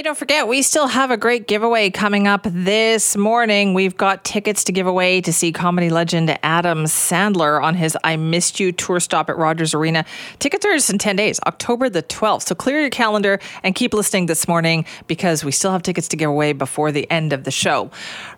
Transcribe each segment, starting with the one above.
Hey, don't forget, we still have a great giveaway coming up this morning. We've got tickets to give away to see comedy legend Adam Sandler on his I Missed You tour stop at Rogers Arena. Tickets are just in 10 days, October the 12th. So clear your calendar and keep listening this morning because we still have tickets to give away before the end of the show.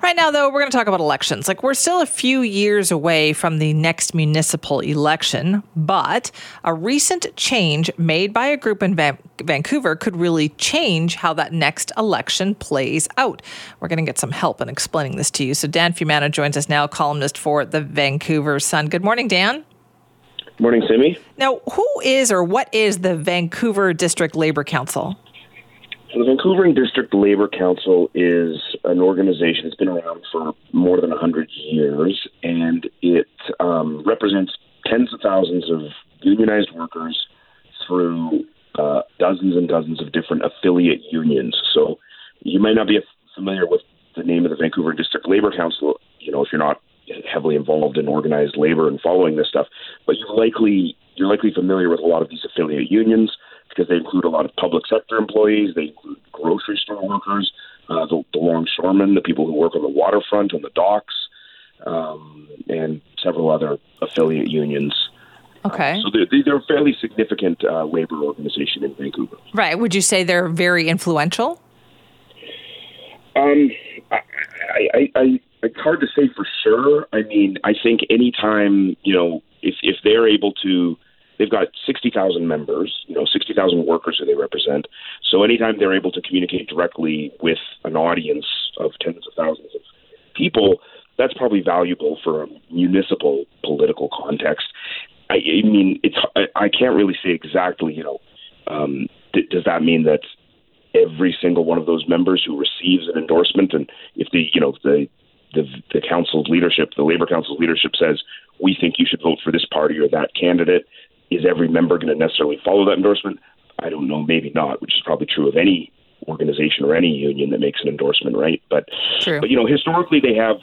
Right now, though, we're going to talk about elections. Like, we're still a few years away from the next municipal election, but a recent change made by a group in Va- Vancouver could really change how that next election plays out. We're going to get some help in explaining this to you. So, Dan Fumano joins us now, columnist for the Vancouver Sun. Good morning, Dan. Morning, Simi. Now, who is or what is the Vancouver District Labor Council? So the Vancouver District Labor Council is an organization that's been around for more than 100 years, and it um, represents tens of thousands of unionized workers dozens and dozens of different affiliate unions. So you might not be familiar with the name of the Vancouver District Labor Council, you know, if you're not heavily involved in organized labor and following this stuff, but you're likely you're likely familiar with a lot of these affiliate unions because they include a lot of public sector employees, they include grocery store workers, uh, the, the longshoremen, the people who work on the waterfront, on the docks, um, and several other affiliate unions. Okay. Uh, so they're, they're a fairly significant uh, labor organization in Vancouver. Right. Would you say they're very influential? Um, I, I, I, it's hard to say for sure. I mean, I think anytime, you know, if, if they're able to, they've got 60,000 members, you know, 60,000 workers who they represent. So anytime they're able to communicate directly with an audience of tens of thousands of people, that's probably valuable for a municipal political context. I, I mean, it's I, I can't really say exactly. You know, um, th- does that mean that every single one of those members who receives an endorsement, and if the you know the the, the council's leadership, the labor council's leadership says we think you should vote for this party or that candidate, is every member going to necessarily follow that endorsement? I don't know, maybe not, which is probably true of any organization or any union that makes an endorsement, right? But True. but you know, historically they have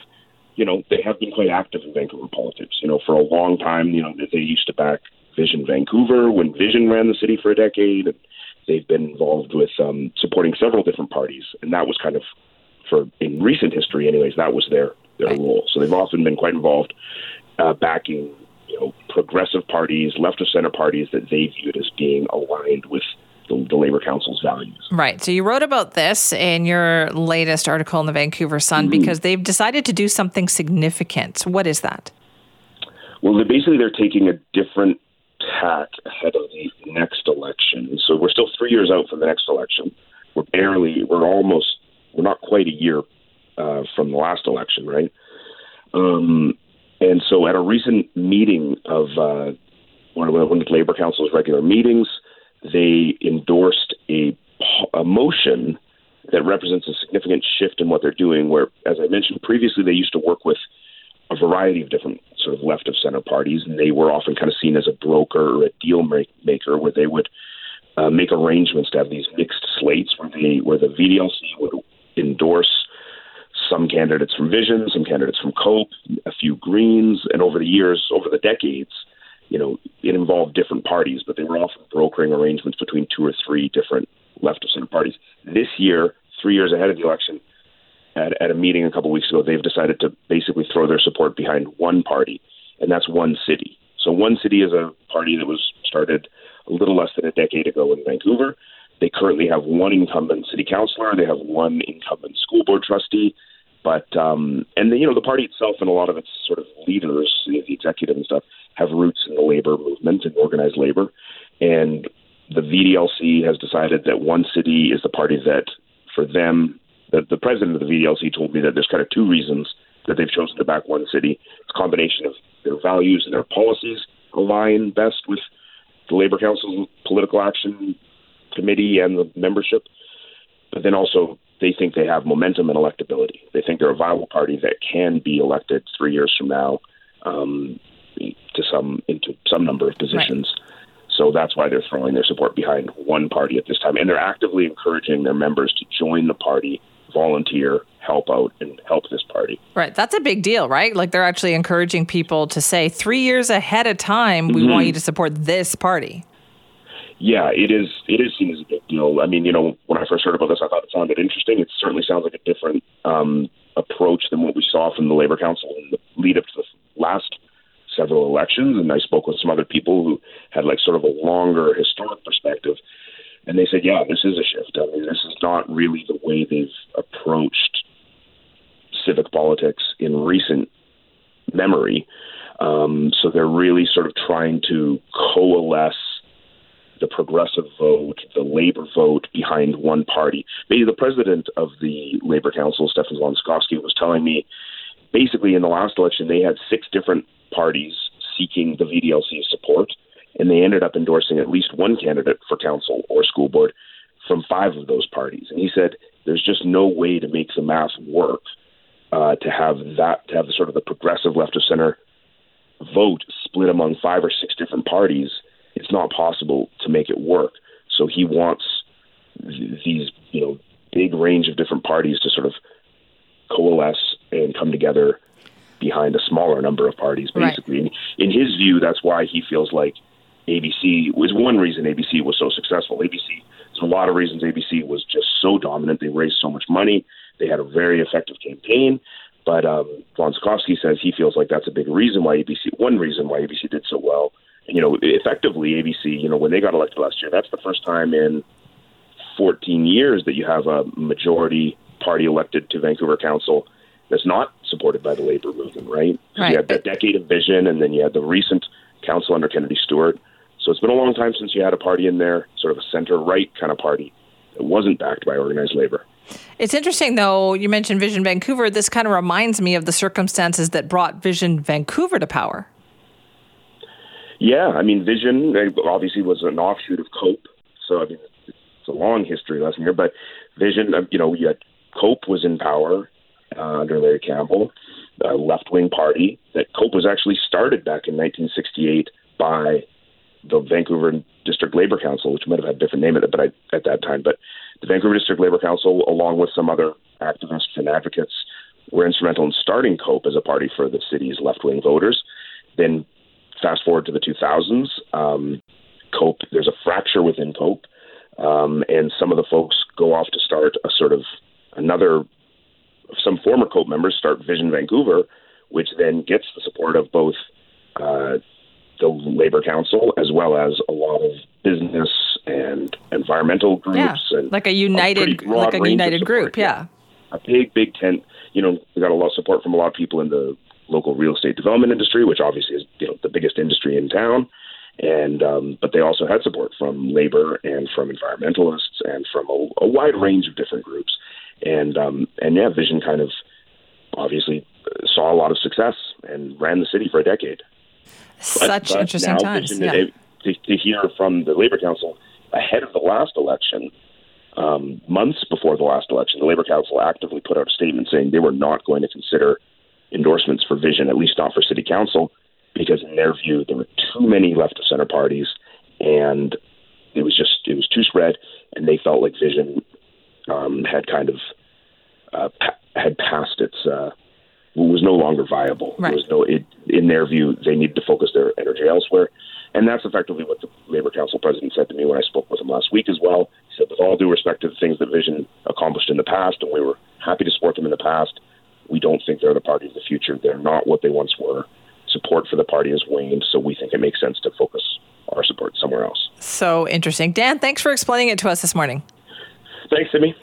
you know, they have been quite active in Vancouver politics. You know, for a long time, you know, they used to back Vision Vancouver when Vision ran the city for a decade. And they've been involved with um, supporting several different parties, and that was kind of for in recent history, anyways. That was their their Right. role. So they've often been quite involved uh, backing, you know, progressive parties, left of center parties that they viewed as being aligned with the, the Labor Council's values. Right. So you wrote about this in your latest article in the Vancouver Sun because they've decided to do something significant. What is that? Well, they're basically they're taking a different tack ahead of the next election. So we're still three years out from the next election. We're barely, we're almost, we're not quite a year uh, from the last election, right? Um, and so at a recent meeting of uh, one of the one of the Labor Council's regular meetings, they endorsed a, a motion that represents a significant shift in what they're doing. Where, as I mentioned previously, they used to work with a variety of different sort of left of center parties, and they were often kind of seen as a broker or a deal ma- maker, where they would uh, make arrangements to have these mixed slates, where they where the VDLC would endorse some candidates from Vision, some candidates from Cope, a few Greens, and over the years, over the decades, you know, it involved different parties, but they were often brokering arrangements between two or three different left of center parties. This year, three years ahead of the election, at, at a meeting a couple weeks ago, they've decided to basically throw their support behind one party, and that's One City. So OneCity is a party that was started a little less than a decade ago in Vancouver. They currently have one incumbent city councilor. They have one incumbent school board trustee. But um, and the, you know the party itself and a lot of its sort of leaders, the executive and stuff, have roots in the labor movement and organized labor. And the VDLC has decided that one city is the party that, for them, the, the president of the VDLC told me that there's kind of two reasons that they've chosen to back OneCity. It's a combination of their values and their policies align best with the Labor Council's political action committee and the membership, but then also they think they have momentum and electability. They think they're a viable party that can be elected three years from now um, to some into some number of positions. So that's why they're throwing their support behind one party at this time, and they're actively encouraging their members to join the party, volunteer, help out, and help this party. Right. That's a big deal, right? Like they're actually encouraging people to say three years ahead of time, we want you to support this party. Yeah, it is. It is seen as a big deal. I mean, you know, when I first heard about this, I thought it sounded interesting. It certainly sounds like a different um, approach than what we saw from the Labor Council in the lead up to the last several elections. And I spoke with some other people who had like sort of a longer historic perspective, and they said, "Yeah, this is a shift. I mean, this is not really the way they've approached civic politics in recent memory." Um, so they're really sort of trying to coalesce the progressive vote, the labor vote behind one party. Maybe the president of the Labor Council, Stephen von Sychowski, was telling me basically in the last election they had six different parties seeking the VDLC's support, and they ended up endorsing at least one candidate for council or school board from five of those parties. And he said there's just no way to make the math work uh, to have that to have the sort of the progressive left of center vote split among five or six different parties it's not possible to make it work. So he wants th- these, you know, big range of different parties to sort of coalesce and come together behind a smaller number of parties, basically. Right. In his view, that's why he feels like ABC was one reason ABC was so successful. ABC, there's a lot of reasons ABC was just so dominant. They raised so much money. They had a very effective campaign. But um, von Sychowski says he feels like that's a big reason why ABC, one reason why ABC did so well you know, effectively ABC, you know, when they got elected last year, that's the first time in 14 years that you have a majority party elected to Vancouver Council that's not supported by the labor movement, right? right. You had that decade of vision, and then you had the recent council under Kennedy Stewart. So it's been a long time since you had a party in there, sort of a center right kind of party that wasn't backed by organized labor. It's interesting, though, you mentioned Vision Vancouver. This kind of reminds me of the circumstances that brought Vision Vancouver to power. Yeah, I mean, Vision obviously was an offshoot of COPE, so I mean, it's a long history lesson here. But Vision, uh, you know, you had COPE was in power uh, under Larry Campbell, a left-wing party. That COPE was actually started back in 1968 by the Vancouver District Labor Council, which might have had a different name at it, but I, at that time. But the Vancouver District Labor Council, along with some other activists and advocates, were instrumental in starting COPE as a party for the city's left-wing voters. Then fast forward to the 2000s, um, Cope, there's a fracture within Cope, um, and some of the folks go off to start a sort of another, some former Cope members start Vision Vancouver, which then gets the support of both uh, the Labor Council as well as a lot of business and environmental groups yeah, and like a united, a like a united group, yeah. A big, big tent. You know, we got a lot of support from a lot of people in the local real estate development industry, which obviously is you know the biggest industry in town. And um, but they also had support from labor and from environmentalists and from a, a wide range of different groups. And um, and yeah, Vision kind of obviously saw a lot of success and ran the city for a decade. Such but, but interesting times. Yeah. To, to hear from the Labor Council ahead of the last election, um, months before the last election, the Labor Council actively put out a statement saying they were not going to consider endorsements for Vision, at least not for City Council, because in their view there were too many left of center parties, and it was just it was too spread, and they felt like Vision um, had kind of uh, pa- had passed its uh, was no longer viable. Right. There was no it, in their view they needed to focus their energy elsewhere. And that's effectively what the Labor Council president said to me when I spoke with him last week as well. He said, with all due respect to the things that Vision accomplished in the past, and we were happy to support them in the past, we don't think they're the party of the future. They're not what they once were. Support for the party has waned, so we think it makes sense to focus our support somewhere else. So interesting. Dan, thanks for explaining it to us this morning. Thanks, Sydney.